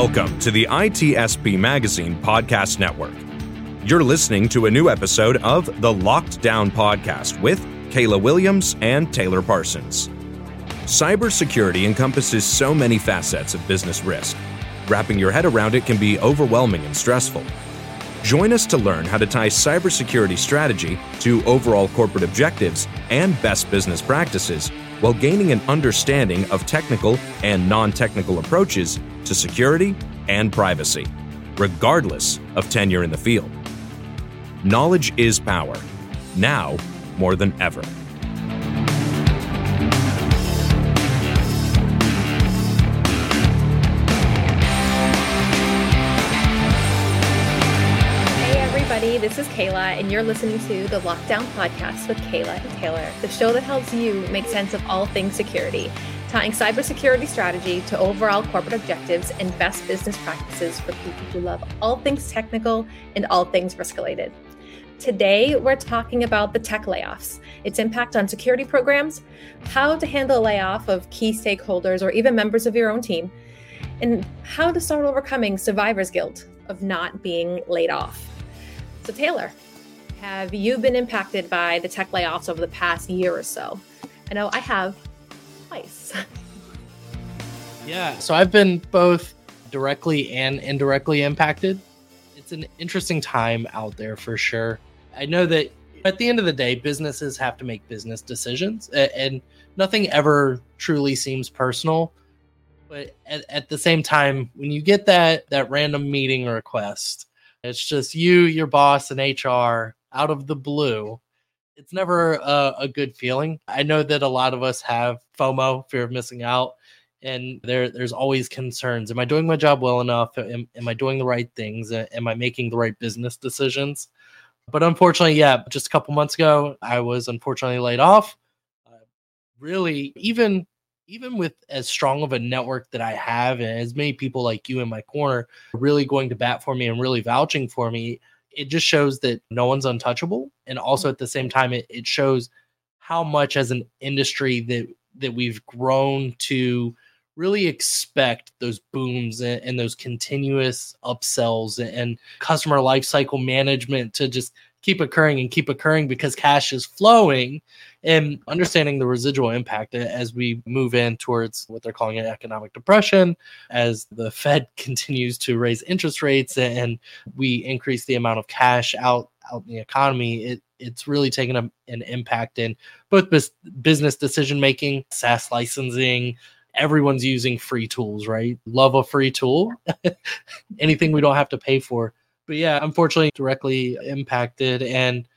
Welcome to the ITSP Magazine Podcast Network. You're listening to a new episode of the Locked Down Podcast with Kayla Williams and Taylor Parsons. Cybersecurity encompasses so many facets of business risk. Wrapping your head around it can be overwhelming and stressful. Join us to learn how to tie cybersecurity strategy to overall corporate objectives and best business practices while gaining an understanding of technical and non technical approaches to security and privacy, regardless of tenure in the field. Knowledge is power, now more than ever. Kayla, and you're listening to the Locked Down Podcast with Kayla and Taylor, the show that helps you make sense of all things security, tying cybersecurity strategy to overall corporate objectives and best business practices for people who love all things technical and all things risk related. Today, we're talking about the tech layoffs, its impact on security programs, how to handle a layoff of key stakeholders or even members of your own team, and how to start overcoming survivor's guilt of not being laid off. So, Taylor, have you been impacted by the tech layoffs over the past year or so? I know I have twice. Yeah, so I've been both directly and indirectly impacted. It's an interesting time out there for sure. I know that at the end of the day, businesses have to make business decisions, and nothing ever truly seems personal. But at, at the same time, when you get that that random meeting request, it's just you, your boss, and HR out of the blue. It's never a, a good feeling. I know that a lot of us have FOMO, fear of missing out, and there there's always concerns. Am I doing my job well enough? Am, am I doing the right things? Am I making the right business decisions? But unfortunately, yeah, just a couple months ago, I was unfortunately laid off. Uh, really, even even with as strong of a network that I have and as many people like you in my corner really going to bat for me and really vouching for me, it just shows that no one's untouchable. And also at the same mm-hmm. time, it, it shows how much as an industry that that we've grown to really expect those booms and, and those continuous upsells and, and customer lifecycle management to just keep occurring and keep occurring because cash is flowing and understanding the residual impact as we move in towards what they're calling an economic depression as the fed continues to raise interest rates and we increase the amount of cash out out in the economy it it's really taken a, an impact in both bis- business decision making saas licensing everyone's using free tools right? Love a free tool. Anything we don't have to pay for but yeah, unfortunately, directly impacted. And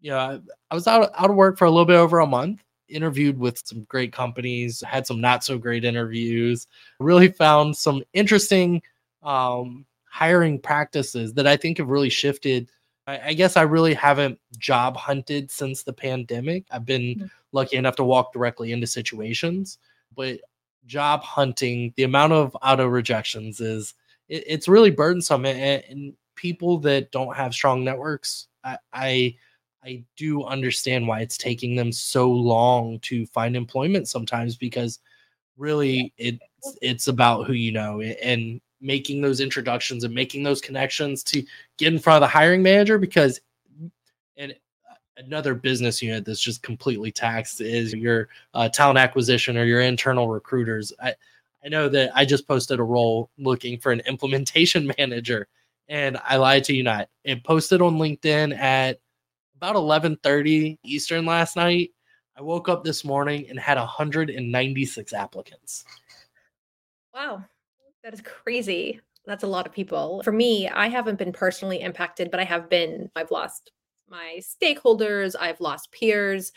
you know, I was out out of work for a little bit over a month. Interviewed with some great companies, had some not so great interviews. Really found some interesting um, hiring practices that I think have really shifted. I, I guess I really haven't job hunted since the pandemic. I've been mm-hmm. lucky enough to walk directly into situations, but job hunting, the amount of auto rejections is it, it's really burdensome and, and people that don't have strong networks, I, I I do understand why it's taking them so long to find employment sometimes because really it's it's about who you know and making those introductions and making those connections to get in front of the hiring manager because and another business unit that's just completely taxed is your uh, talent acquisition or your internal recruiters. I I know that I just posted a role looking for an implementation manager and I lied to you not. It posted on LinkedIn at about 11:30 Eastern last night. I woke up this morning and had 196 applicants. Wow. That is crazy. That's a lot of people. For me, I haven't been personally impacted, but I have been I've lost my stakeholders, I've lost peers,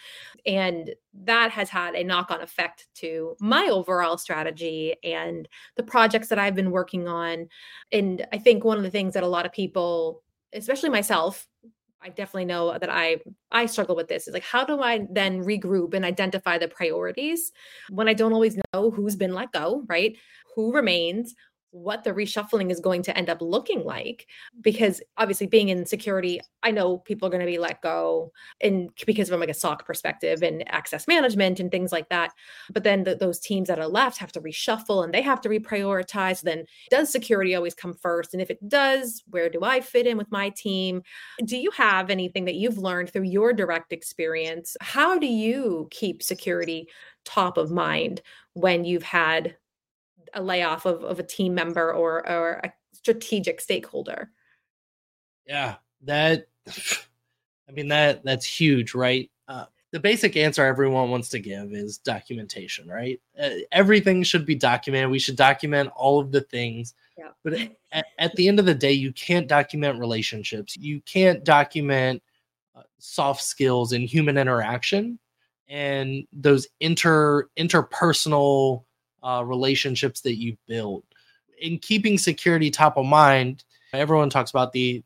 and that has had a knock on effect to my overall strategy and the projects that I've been working on. And I think one of the things that a lot of people, especially myself, I definitely know that I I struggle with this is like how do I then regroup and identify the priorities when I don't always know who's been let go, right? Who remains? What the reshuffling is going to end up looking like mm-hmm. because obviously being in security i know people are going to be let go and because from like a soc perspective and access management and things like that. But then the, those teams that are left have to reshuffle and they have to reprioritize then does security always come first? And if it does where do i fit in with my team? Do you have anything that you've learned through your direct experience? How do you keep security top of mind when you've had a layoff of, of a team member or or a strategic stakeholder. Yeah that i mean that that's huge right? Uh, the basic answer everyone wants to give is documentation right? Uh, everything should be documented. We should document all of the things. Yeah. but at, at, the end of the day you can't document relationships. You can't document uh, soft skills and human interaction and those inter interpersonal uh, relationships that you build. In keeping security top of mind, everyone talks about the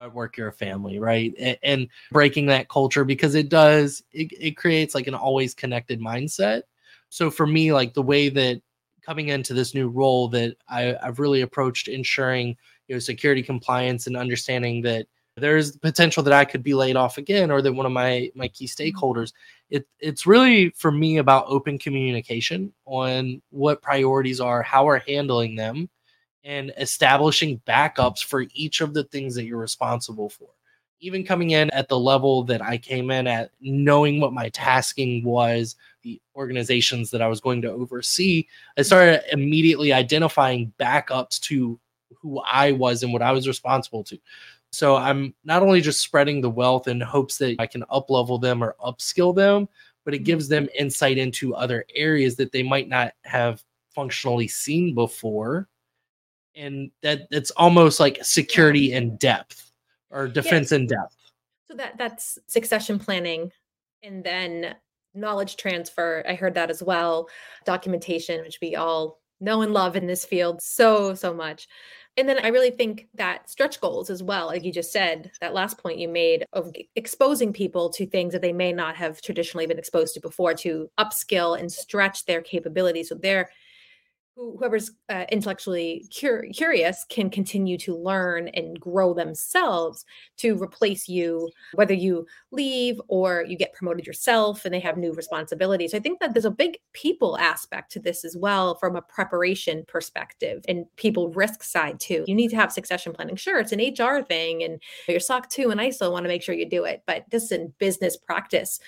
I work your family, right? And, and, breaking that culture because it does, it, it creates like an always connected mindset. So for me, like the way that coming into this new role that I, I've really approached ensuring you know security compliance and understanding that there's potential that I could be laid off again or that one of my my key mm-hmm. stakeholders it it's really for me about open communication on what priorities are how we're handling them and establishing backups for each of the things that you're responsible for. Even coming in at the level that I came in at knowing what my tasking was the organizations that I was going to oversee I started immediately identifying backups to who I was and what I was responsible to so I'm not only just spreading the wealth in hopes that I can up level them or upskill them, but it mm-hmm. gives them insight into other areas that they might not have functionally seen before. And that it's almost like security in depth or defense in depth. So that that's succession planning and then knowledge transfer. I heard that as well. Documentation, which we all know and love in this field so so much and then I really think that stretch goals as well, like you just said, that last point you made of exposing people to things that they may not have traditionally been exposed to before to upskill and stretch their capabilities. So they're whoever's uh, intellectually cur- curious can continue to learn and grow themselves to replace you whether you leave or you get promoted yourself and they have new responsibilities. I think that there's a big people aspect to this as well from a preparation perspective and people risk side too. You need to have succession planning. Sure it's an hr thing and your soc 2 and iso want to make sure you do it but this is in business practice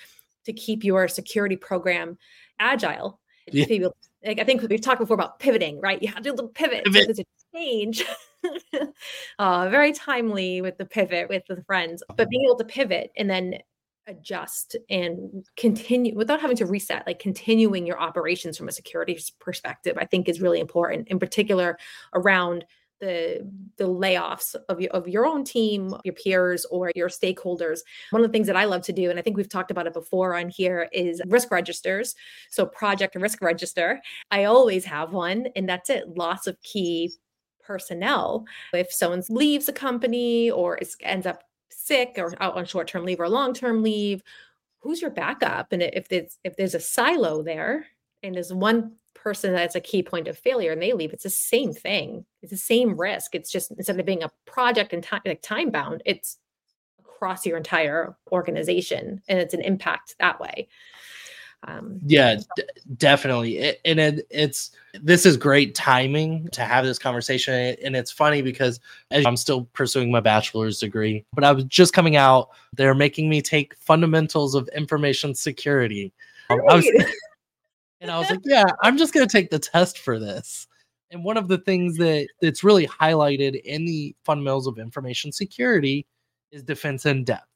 to keep your security program agile yeah. people like I think we've talked before about pivoting, right? You have to pivot. pivot. A change. uh, very timely with the pivot with the friends, but being able to pivot and then adjust and continue without having to reset, like continuing your operations from a security perspective, I think is really important. In particular, around the the layoffs of your, of your own team your peers or your stakeholders. One of the things that i love to do and i think we've talked about it before on here is risk registers. So project risk register. I always have one and that's it. Lots of key personnel. If someone leaves a company or is, ends up sick or out on short-term leave or long-term leave who's your backup? And if there's if there's a silo there and there's one person that's a key point of failure and they leave, it's the same thing. It's the same risk. It's just instead of being a project and time like time bound, it's across your entire organization and it's an impact that way. Um, yeah, d- definitely. It, and it, it's this is great timing to have this conversation. And it's funny because I'm still pursuing my bachelor's degree, but I was just coming out. They're making me take fundamentals of information security. I was and I was like, yeah, I'm just going to take the test for this. And one of the things that that's really highlighted in the fundamentals of information security is defense in depth.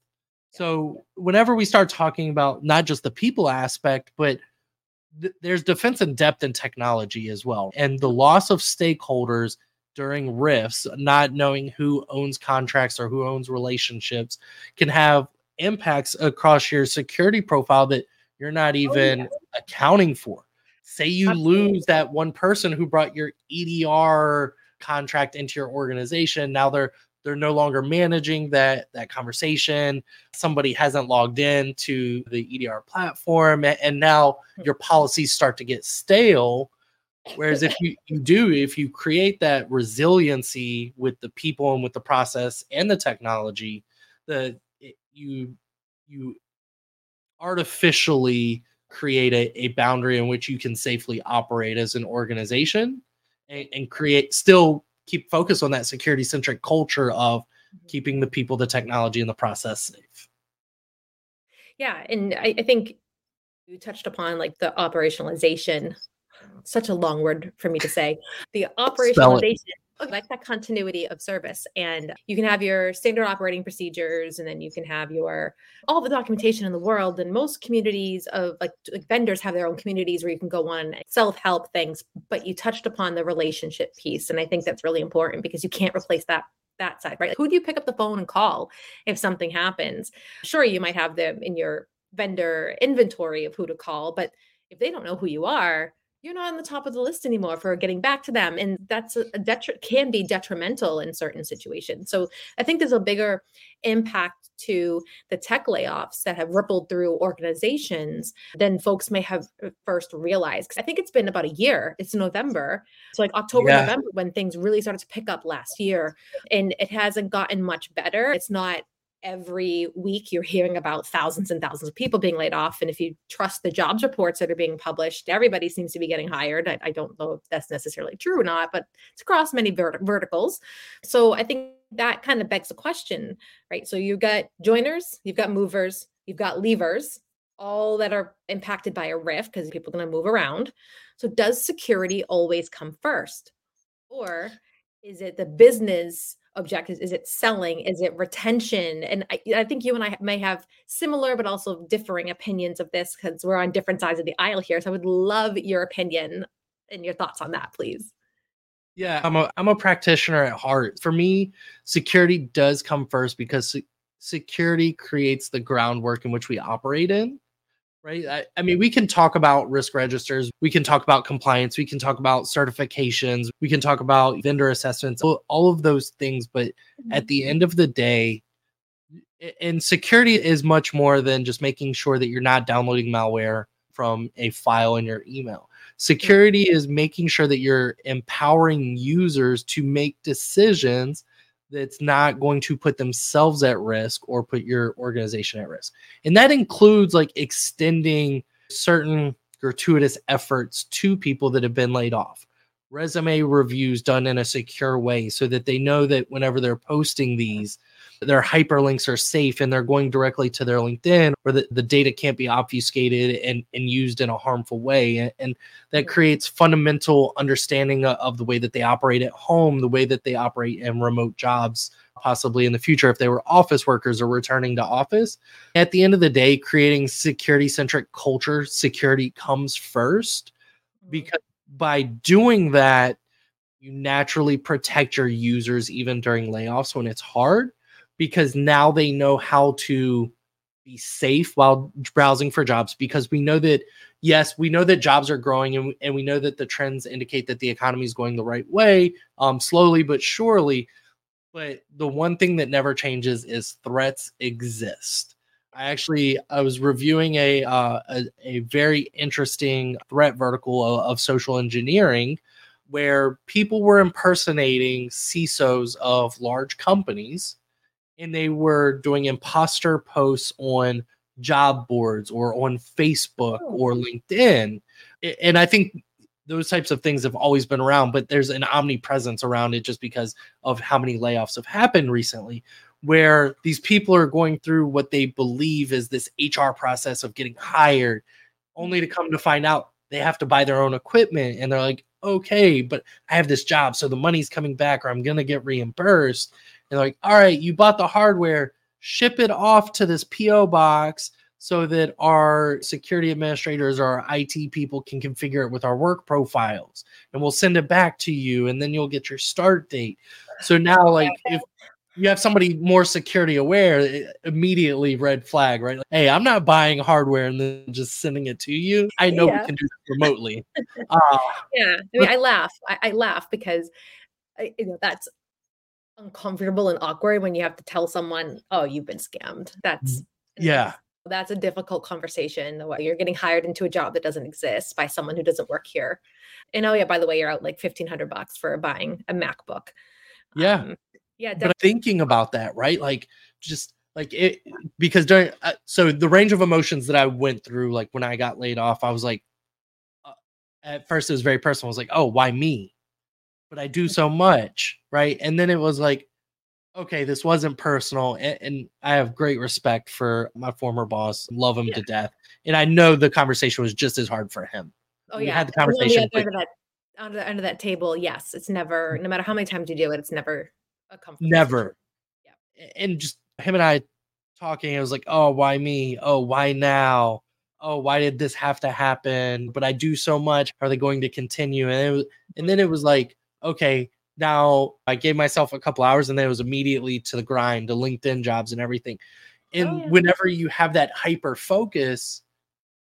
So whenever we start talking about not just the people aspect, but th- there's defense in depth in technology as well. And the loss of stakeholders during RIFs, not knowing who owns contracts or who owns relationships, can have impacts across your security profile that you're not even oh, yeah. accounting for. Say you Absolutely. lose that one person who brought your EDR contract into your organization. Now they're they're no longer managing that that conversation. Somebody hasn't logged in to the EDR platform, and, and now hmm. your policies start to get stale. Whereas if you, you do, if you create that resiliency with the people and with the process and the technology, the you you artificially create a, a boundary in which you can safely operate as an organization and, and create still keep focus on that security centric culture of mm-hmm. keeping the people, the technology, and the process safe. Yeah, and I, I think you touched upon like the operationalization such a long word for me to say. The operationalization like that continuity of service and you can have your standard operating procedures and then you can have your all the documentation in the world and most communities of like, like vendors have their own communities where you can go on self-help things but you touched upon the relationship piece and i think that's really important because you can't replace that that side right? Like who do you pick up the phone and call if something happens? Sure you might have them in your vendor inventory of who to call but if they don't know who you are you're not on the top of the list anymore for getting back to them and that's a, a detri- can be detrimental in certain situations. So i think there's a bigger impact to the tech layoffs that have rippled through organizations than folks may have uh, first realized. Because i think it's been about a year. It's november. So like october yeah. november when things really started to pick up last year and it hasn't gotten much better. It's not every week you're hearing about thousands and thousands of people being laid off. And if you trust the jobs reports that are being published, everybody seems to be getting hired. I, I don't know if that's necessarily true or not, but it's across many vert- verticals. So I think that kind of begs the question, right? So you've got joiners, you've got movers, you've got leavers, all that are impacted by a RIF because people are going to move around. So does security always come first? Or is it the business objectives is it selling? Is it retention? And I, I, think you and i may have similar but also differing opinions of this because we're on different sides of the aisle here. So i would love your opinion and your thoughts on that please. Yeah i'm a i'm a practitioner at heart. For me security does come first because security creates the groundwork in which we operate in right? I, I, mean, we can talk about risk registers, we can talk about compliance, we can talk about certifications, we can talk about vendor assessments, all, of those things. But mm-hmm. at the end of the day, and security is much more than just making sure that you're not downloading malware from a file in your email. Security is making sure that you're empowering users to make decisions that's not going to put themselves at risk or put your organization at risk. And that includes like extending certain gratuitous efforts to people that have been laid off. Resume reviews done in a secure way so that they know that whenever they're posting these, their hyperlinks are safe and they're going directly to their LinkedIn or the, the data can't be obfuscated and, and used in a harmful way. And, and that creates fundamental understanding of the way that they operate at home, the way that they operate in remote jobs, possibly in the future if they were office workers or returning to office. At the end of the day, creating security centric culture, security comes first mm-hmm. because by doing that, you naturally protect your users even during layoffs when it's hard because now they know how to be safe while browsing for jobs because we know that yes we know that jobs are growing and, and we know that the trends indicate that the economy is going the right way um slowly but surely. But the one thing that never changes is threats exist. I actually i was reviewing a uh, a, a very interesting threat vertical of, of social engineering where people were impersonating CISOs of large companies and they were doing imposter posts on job boards or on Facebook oh. or LinkedIn. And I think those types of things have always been around, but there's an omnipresence around it just because of how many layoffs have happened recently, where these people are going through what they believe is this HR process of getting hired, only to come to find out they have to buy their own equipment. And they're like, okay, but I have this job, so the money's coming back, or I'm going to get reimbursed. And like, all right, you bought the hardware, ship it off to this PO box so that our security administrators or our IT people can configure it with our work profiles and we'll send it back to you and then you'll get your start date. So now like if you have somebody more security aware, immediately red flag, right? Like, hey, I'm not buying hardware and then just sending it to you. I know yeah. we can do this remotely. Uh, yeah, I mean, I laugh. I, I laugh because you know that's uncomfortable and awkward when you have to tell someone, "Oh, you've been scammed." That's yeah. That's a difficult conversation. You're getting hired into a job that doesn't exist by someone who doesn't work here. And oh yeah, by the way, you're out like fifteen hundred bucks for buying a MacBook. Yeah, um, yeah. Definitely. But thinking about that, right? Like just like it because during uh, so the range of emotions that I went through, like when I got laid off, I was like, uh, at first it was very personal. I was like, oh, why me? But I do so much, right? And then it was like, okay, this wasn't personal, and, and I have great respect for my former boss, love him yeah. to death, and I know the conversation was just as hard for him. Oh we yeah, had the conversation. On the, that, on the end of that table, yes, it's never. Mm. No matter how many times you do it, it's never a comfort. Never. Yeah. And just him and I talking, it was like, oh, why me? Oh, why now? Oh, why did this have to happen? But I do so much. Are they going to continue? And it was, and then it was like, okay, now I gave myself a couple hours, and then it was immediately to the grind, to LinkedIn jobs and everything. And oh, yeah. whenever you have that hyper focus,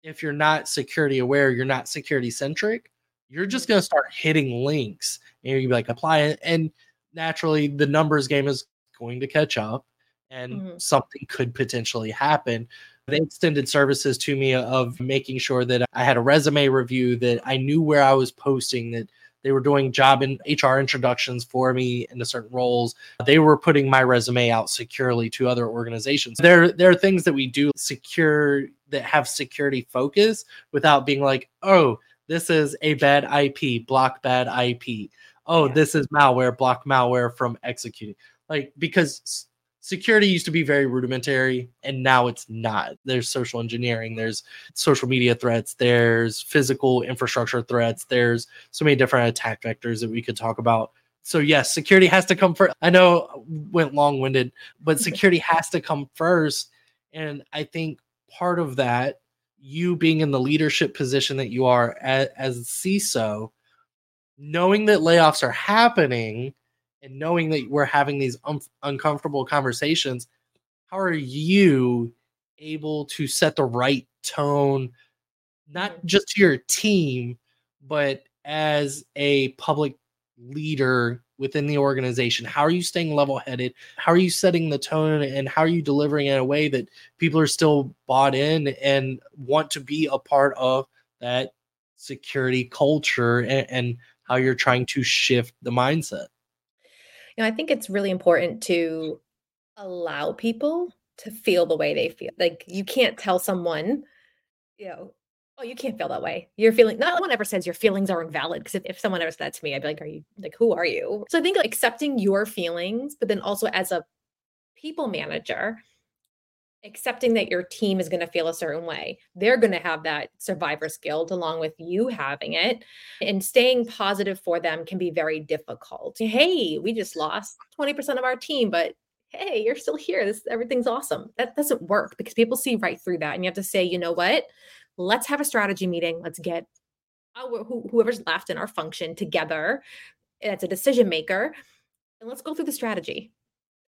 if you're not security aware, you're not security centric, you're just going to start hitting links and you're be like, apply it. And naturally, the numbers game is going to catch up and mm-hmm. something could potentially happen. They extended services to me of making sure that I had a resume review, that I knew where I was posting, that they were doing job and HR introductions for me into certain roles. They were putting my resume out securely to other organizations. There, there are things that we do secure that have security focus without being like, oh, this is a bad IP, block bad IP. Oh, yeah. this is malware, block malware from executing. Like because security used to be very rudimentary and now it's not. There's social engineering, there's social media threats, there's physical infrastructure threats, there's so many different attack vectors that we could talk about. So yes, security has to come first. I know went long-winded, but security has to come first and I think part of that you being in the leadership position that you are as, as CISO, knowing that layoffs are happening and knowing that we're having these un- uncomfortable conversations, how are you able to set the right tone, not mm-hmm. just to your team, but as a public leader within the organization? How are you staying level headed? How are you setting the tone and how are you delivering in a way that people are still bought in and want to be a part of that security culture and, and how you're trying to shift the mindset? You know, I think it's really important to allow people to feel the way they feel. Like you can't tell someone, you know, oh, you can't feel that way. You're feeling, not one ever says your feelings are invalid. Because if, if someone ever said that to me, I'd be like, are you, like, who are you? So I think like, accepting your feelings, but then also as a people manager, accepting that your team is going to feel a certain way. They're going to have that survivor's guilt along with you having it. And staying positive for them can be very difficult. Hey, we just lost 20% of our team, but hey, you're still here. This everything's awesome. That doesn't work because people see right through that. And you have to say, you know what? Let's have a strategy meeting. Let's get uh, our, whoever's left in our function together as a decision maker. And let's go through the strategy.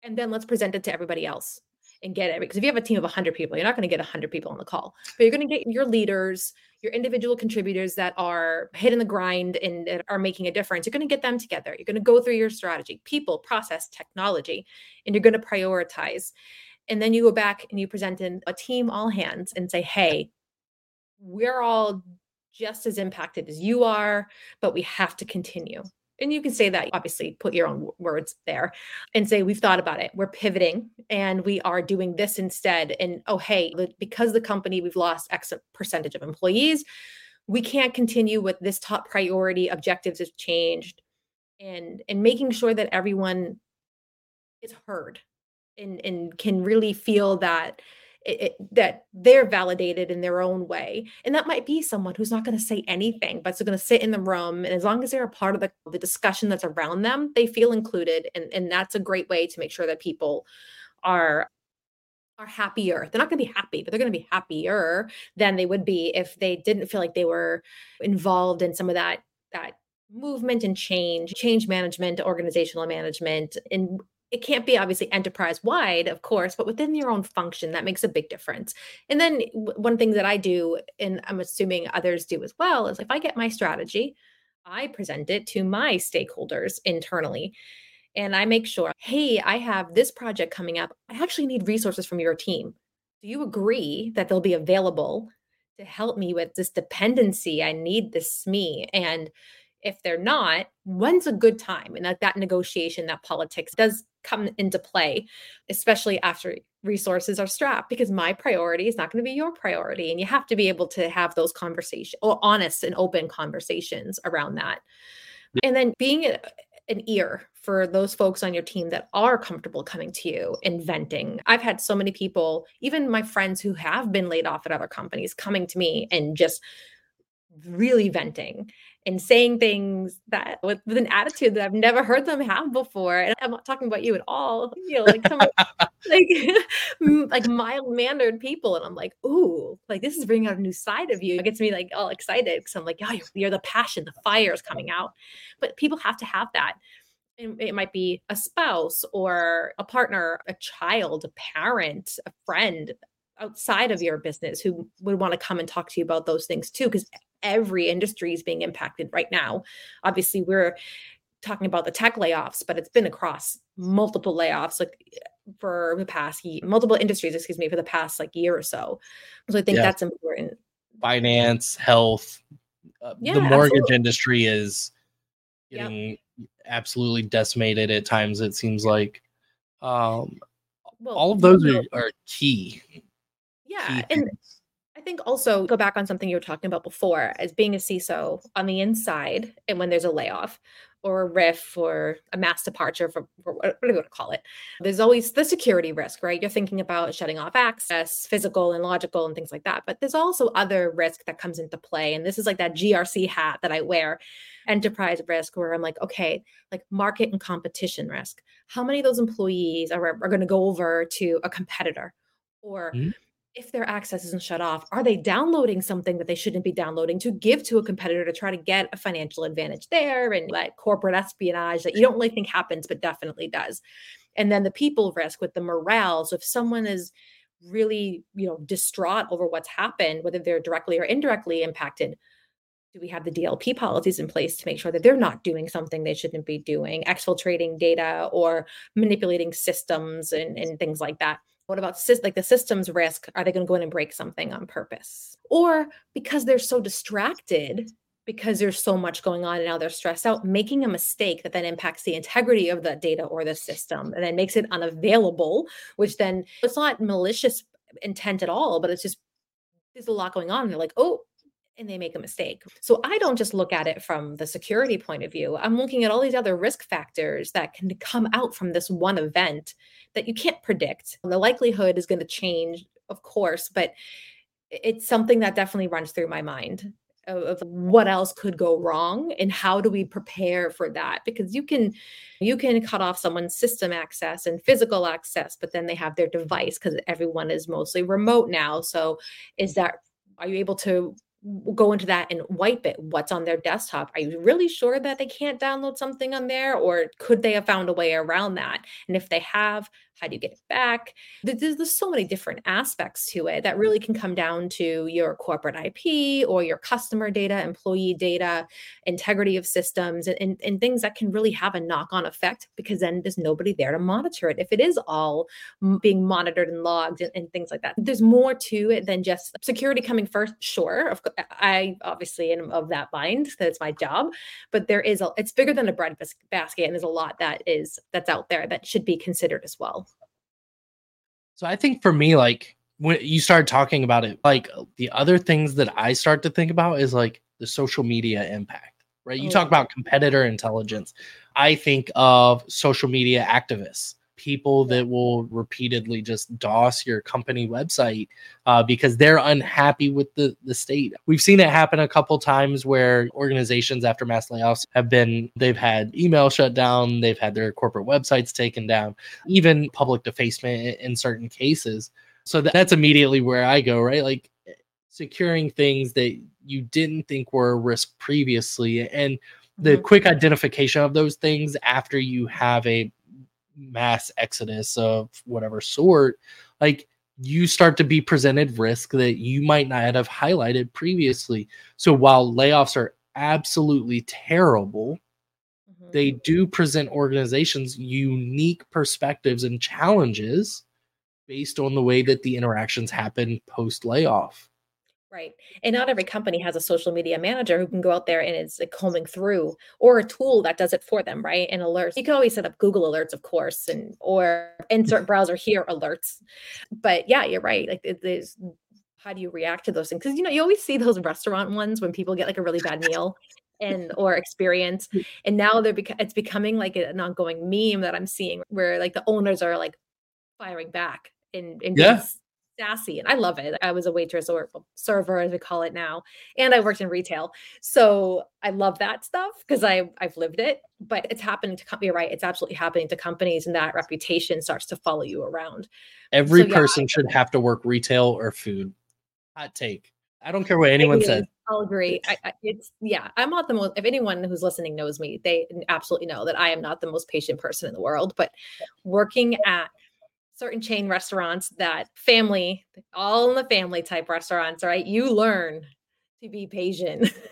And then let's present it to everybody else and get it because if you have a team of 100 people you're not going to get 100 people on the call but you're going to get your leaders your individual contributors that are hitting the grind and are making a difference. You're going to get them together. You're going to go through your strategy people process technology and you're going to prioritize. And then you go back and you present in a team all hands and say hey we're all just as impacted as you are but we have to continue and you can say that obviously put your own words there and say we've thought about it. We're pivoting and we are doing this instead. And oh hey because the company we've lost x percentage of employees we can't continue with this top priority. Objectives have changed. And and making sure that everyone is heard and and can really feel that it, it, that they're validated in their own way. And that might be someone who's not going to say anything, but is going to sit in the room. And as long as they're a part of the, the discussion that's around them, they feel included. And, and that's a great way to make sure that people are are happier. They're not going to be happy, but they're going to be happier than they would be if they didn't feel like they were involved in some of that that movement and change, change management, organizational management, and it can't be obviously enterprise wide, of course, but within your own function, that makes a big difference. And then one thing that I do, and I'm assuming others do as well, is if I get my strategy, I present it to my stakeholders internally. And I make sure, hey, I have this project coming up. I actually need resources from your team do you agree that they'll be available to help me with this dependency? I need this SME. And if they're not, when's a good time? And that, that negotiation, that politics does come into play, especially after resources are strapped, because my priority is not going to be your priority. And you have to be able to have those conversations or honest and open conversations around that. And then being an ear for those folks on your team that are comfortable coming to you and venting. I've had so many people, even my friends who have been laid off at other companies, coming to me and just really venting and saying things that with, with, an attitude that I've never heard them have before. And I'm not talking about you at all. You know, like some like like mild mannered people, and I'm like, ooh, like this is bringing out a new side of you. It gets me like all excited because I'm like, yeah, you're, you're the passion, the fire is coming out. But people have to have that. And it might be a spouse or a partner, a child, a parent, a friend, outside of your business who would want to come and talk to you about those things too because every industry is being impacted right now. Obviously, we're talking about the tech layoffs, but it's been across multiple layoffs like for the past year, multiple industries, excuse me, for the past like year or so. So I think yeah. that's important. Finance, health, uh, yeah, the mortgage absolutely. industry is getting yep. absolutely decimated at times. It seems like um, well, all of those are, are key. Yeah, key and I think also go back on something you were talking about before as being a CISO on the inside and when there's a layoff or a RIF or a mass departure for, for what do you want to call it? There's always the security risk, right? You're thinking about shutting off access, physical and logical and things like that. But there's also other risk that comes into play. And this is like that GRC hat that I wear, enterprise risk, where I'm like, okay, like market and competition risk. How many of those employees are, are going to go over to a competitor? Or mm-hmm if their access isn't shut off, are they downloading something that they shouldn't be downloading to give to a competitor to try to get a financial advantage there and that corporate espionage that you don't really think happens, but definitely does. And then the people risk with the morale. So if someone is really, you know, distraught over what's happened, whether they're directly or indirectly impacted, do we have the DLP policies in place to make sure that they're not doing something they shouldn't be doing, exfiltrating data or manipulating systems and, and things like that? What about like the systems risk? Are they going to go in and break something on purpose? Or because they're so distracted, because there's so much going on and now they're stressed out, making a mistake that then impacts the integrity of the data or the system and then makes it unavailable, which then it's not malicious intent at all, but it's just there's a lot going on. And they're like, oh, and they make a mistake. So I don't just look at it from the security point of view. I'm looking at all these other risk factors that can come out from this one event that you can't predict. The likelihood is going to change, of course, but it's something that definitely runs through my mind of, of what else could go wrong and how do we prepare for that because you can you can cut off someone's system access and physical access but then they have their device because everyone is mostly remote now so is that are you able to go into that and wipe it what's on their desktop. Are you really sure that they can't download something on there or could they have found a way around that? And if they have how do you get it back there's, there's so many different aspects to it that really can come down to your corporate ip or your customer data employee data integrity of systems and, and, and things that can really have a knock-on effect because then there's nobody there to monitor it if it is all being monitored and logged and, and things like that there's more to it than just security coming first sure I obviously am of that mind that it's my job, but there is a it's bigger than a bread basket, and there's a lot that is that's out there that should be considered as well. So I think for me, like when you started talking about it, like the other things that I start to think about is like the social media impact, right? You oh. talk about competitor intelligence. I think of social media activists people that will repeatedly just DOS your company website uh, because they're unhappy with the, the state. We've seen it happen a couple times where organizations after mass layoffs have been, they've had email shut down, they've had their corporate websites taken down, even public defacement in certain cases. So that's immediately where I go, right? Like securing things that you didn't think were a risk previously and the mm-hmm. quick identification of those things after you have a mass exodus of whatever sort, like you start to be presented risk that you might not have highlighted previously. So while layoffs are absolutely terrible, mm-hmm. they do present organizations unique perspectives and challenges based on the way that the interactions happen post layoff. Right. And not every company has a social media manager who can go out there and is like combing through or a tool that does it for them, right? And alerts. You can always set up Google alerts, of course, and or insert browser here alerts. But yeah, you're right. Like it, there's how do you react to those things? Because you know, you always see those restaurant ones when people get like a really bad meal and or experience. And now they're beca- it's becoming like an ongoing meme that I'm seeing where like the owners are like firing back and, and Yeah. Sassy and i love it i was a waitress or server as we call it now and i worked in retail so i love that stuff because i i've lived it but it's happening to com- you're right it's absolutely happening to companies and that reputation starts to follow you around Every So, yeah, person should have to work retail or food. Hot take. I don't care what anyone says. I'll agree. I, I, it's yeah. I'm not the most. If anyone who's listening knows me, they absolutely know that I am not the most patient person in the world. But working at certain chain restaurants, that family, all in the family type restaurants, right? You learn to be patient.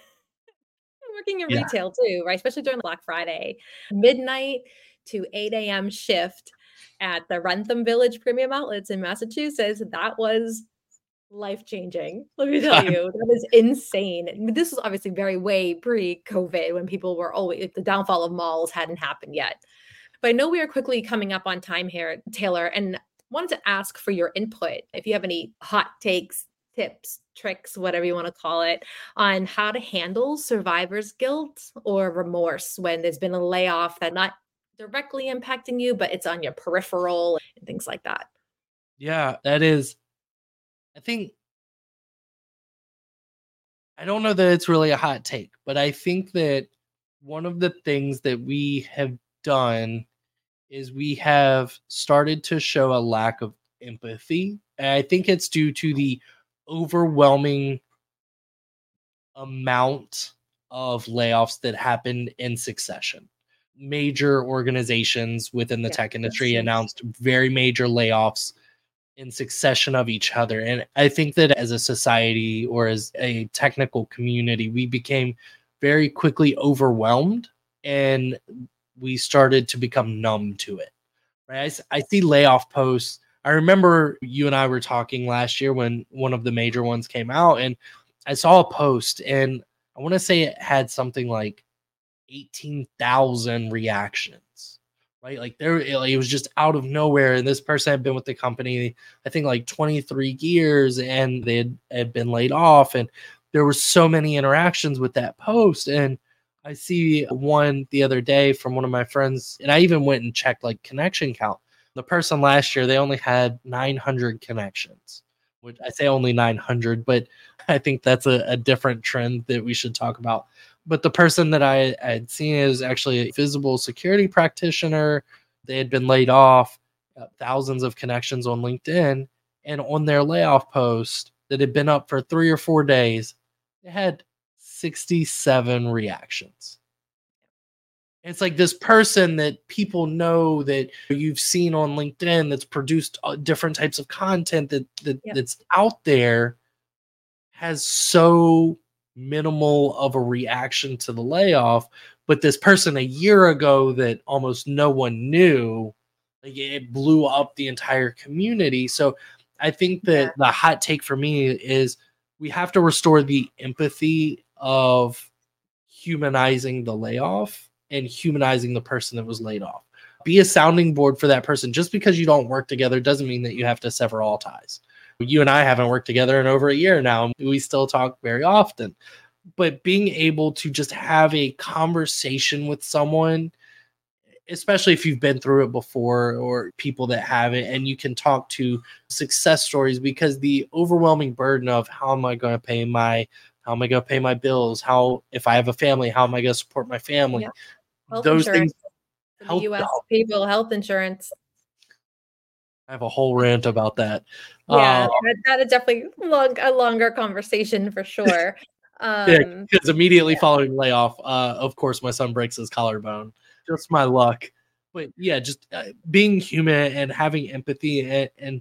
working in Yeah. retail too, right? Especially during Black Friday, midnight to 8 a.m. shift at the Wrentham Village Premium Outlets in Massachusetts. That was life changing. Let me tell you, that is insane. This was obviously very way pre COVID when people were always the downfall of malls hadn't happened yet. But I know we are quickly coming up on time here, Taylor, and wanted to ask for your input. If you have any hot takes, tips, tricks, whatever you want to call it, on how to handle survivor's guilt or remorse when there's been a layoff that not directly impacting you, but it's on your peripheral and things like that. Yeah, that is. I think. I don't know that it's really a hot take, but I think that one of the things that we have done is we have started to show a lack of empathy. And I think it's due to the overwhelming amount of layoffs that happened in succession. Major organizations within the Yeah, tech industry announced very major layoffs in succession of each other. And I think that as a society or as a technical community, we became very quickly overwhelmed and we started to become numb to it. Right. I see layoff posts. I remember you and I were talking last year when one of the major ones came out, and I saw a post, and I want to say it had something like 18,000 reactions right? Like there, it, was just out of nowhere. And this person had been with the company, I think, like 23 years, and they had, had been laid off. And there were so many interactions with that post. And I see one the other day from one of my friends, and I even went and checked like connection count. The person last year, they only had 900 connections, which I say only 900, but I think that's a, a different trend that we should talk about but the person that I I had seen is actually a visible security practitioner. They had been laid off, uh, thousands of connections on LinkedIn, and on their layoff post that had been up for three or four days, they had 67 reactions. It's like this person that people know that you've seen on LinkedIn that's produced uh, different types of content that, that Yep. that's out there has so minimal of a reaction to the layoff but this person a year ago that almost no one knew like it blew up the entire community so i think that Yeah. the hot take for me is we have to restore the empathy of humanizing the layoff and humanizing the person that was laid off be a sounding board for that person just because you don't work together doesn't mean that you have to sever all ties you and I haven't worked together in over a year now. We still talk very often. But being able to just have a conversation with someone, especially if you've been through it before or people that haven't, and you can talk to success stories because the overwhelming burden of how am I going to pay my how am I going to pay my bills? How if I have a family, how am I going to support my family? Yeah. Health Those insurance. things the US people, health insurance. I have a whole rant about that. Yeah, Uh, that, that is definitely long, a longer conversation for sure. Um, Yeah, because immediately following layoff, uh, of course, my son breaks his collarbone. Just my luck. But yeah, just uh, being human and having empathy and, and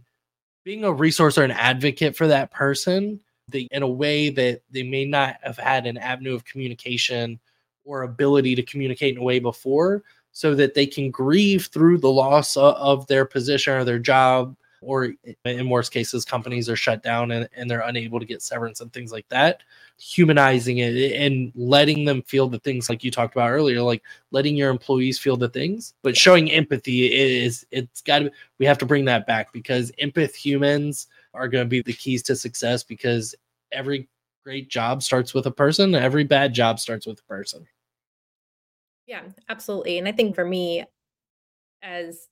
being a resource or an advocate for that person they, in a way that they may not have had an avenue of communication or ability to communicate in a way before so that they can grieve through the loss of, of their position or their job or in worst cases, companies are shut down and, and they're unable to get severance and things like that. Humanizing it and letting them feel the things like you talked about earlier, like letting your employees feel the things, but showing empathy is it's got to we have to bring that back because empath humans are going to be the keys to success because every great job starts with a person, every bad job starts with a person. Yeah, absolutely. And I think for me, as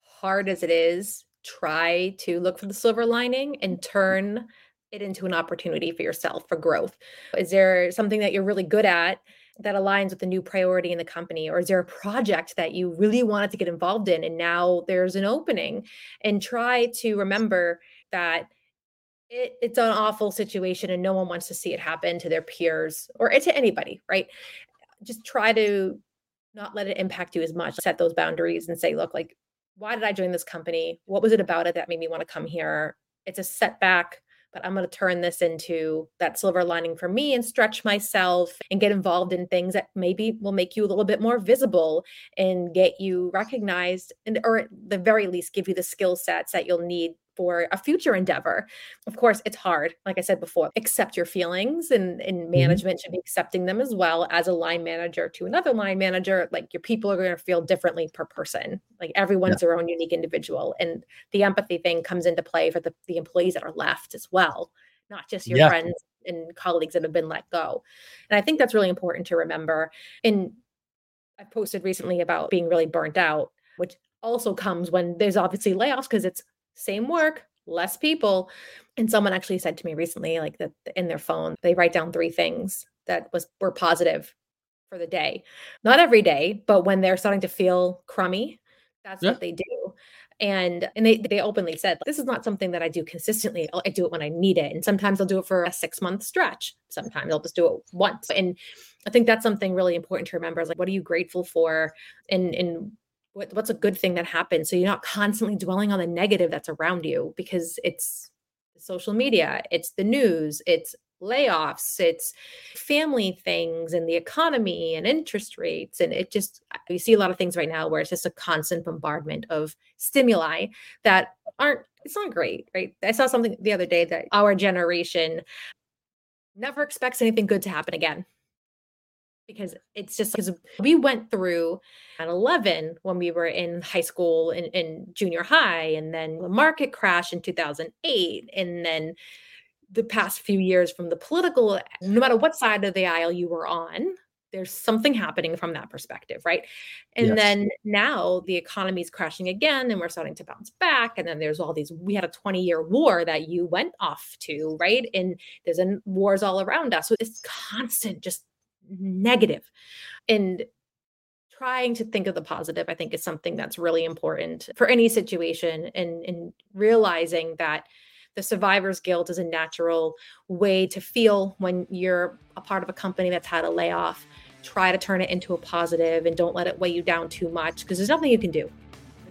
hard as it is, try to look for the silver lining and turn it into an opportunity for yourself for growth. Is there something that you're really good at that aligns with the new priority in the company? Or is there a project that you really wanted to get involved in and now there's an opening? And try to remember that it, it's an awful situation and no one wants to see it happen to their peers or eh, to anybody, right? Just try to not let it impact you as much. Set those boundaries and say, look, like, why did I join this company? What was it about it that made me want to come here? It's a setback, but I'm going to turn this into that silver lining for me and stretch myself and get involved in things that maybe will make you a little bit more visible and get you recognized and or at the very least give you the skill sets that you'll need for a future endeavor. Of course, it's hard. Like I said before, accept your feelings and, and mm-hmm. management mm-hmm. should be accepting them as well as a line manager to another line manager. Like your people are going to feel differently per person. Like everyone's yeah. their own unique individual. And the empathy thing comes into play for the, the employees that are left as well, not just your yeah. friends and colleagues that have been let go. And I think that's really important to remember. And I posted recently about being really burnt out, which also comes when there's obviously layoffs because it's same work, less people. And someone actually said to me recently, like that in their phone, they write down three things that was were positive for the day. Not every day, but when they're starting to feel crummy, that's yeah. what they do. And and they they openly said this is not something that I do consistently. I do it when I need it, and sometimes I'll do it for a six month stretch. Sometimes I'll just do it once. And I think that's something really important to remember. Is like, what are you grateful for? And and what, what's a good thing that happened so you're not constantly dwelling on the negative that's around you because it's social media it's the news it's layoffs it's family things and the economy and interest rates. And it just we see a lot of things right now where it's just a constant bombardment of stimuli that aren't it's not great right? I saw something the other day that our generation never expects anything good to happen again because it's just because we went through at 11 when we were in high school and in, in junior high and then the market crash in 2008 and then the past few years from the political no matter what side of the aisle you were on there's something happening from that perspective right? And yes. then now the economy is crashing again and we're starting to bounce back and then there's all these we had a 20 year war that you went off to right? And there's a, wars all around us. So it's constant just negative. And trying to think of the positive, I think, is something that's really important for any situation and, and realizing that the survivor's guilt is a natural way to feel when you're a part of a company that's had a layoff. Try to turn it into a positive and don't let it weigh you down too much because there's nothing you can do.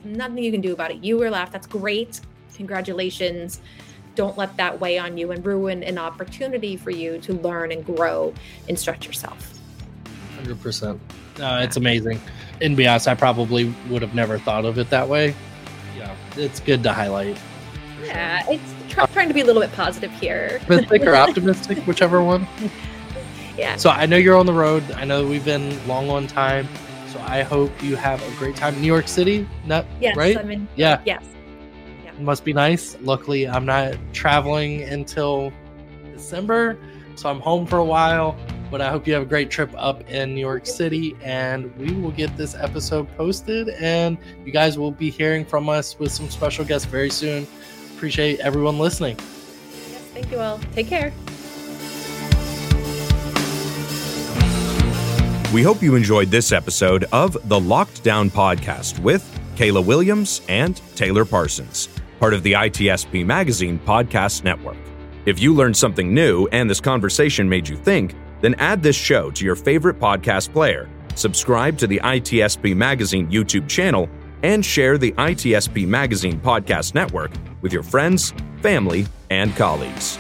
There's nothing you can do about it. You were left. That's great. Congratulations don't let that weigh on you and ruin an opportunity for you to learn and grow and stretch yourself. 100%. Uh, it's amazing. And be honest, I probably would have never thought of it that way. Yeah, it's good to highlight. Yeah, sure. it's try, trying to be a little bit positive here. Optimistic or optimistic, whichever one. Yeah. So I know you're on the road. I know we've been long on time. So I hope you have a great time New York City. Not yes, right? I'm in, yeah. Yes must be nice. Luckily, I'm not traveling until December, so I'm home for a while. But I hope you have a great trip up in New York City, and we will get this episode posted, and you guys will be hearing from us with some special guests very soon. Appreciate everyone listening. Yes, thank you all. Take care. We hope you enjoyed this episode of the Locked Down Podcast with Kayla Williams and Taylor Parsons part of the ITSP Magazine podcast network. If you learned something new and this conversation made you think, then add this show to your favorite podcast player, subscribe to the ITSP Magazine YouTube channel, and share the ITSP Magazine podcast network with your friends, family, and colleagues.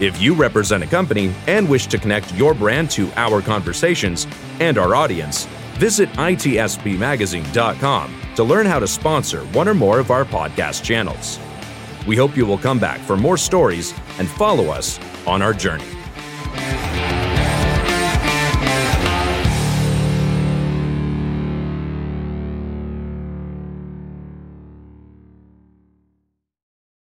If you represent a company and wish to connect your brand to our conversations and our audience, visit itspmagazine.com to learn how to sponsor one or more of our podcast channels. We hope you will come back for more stories and follow us on our journey.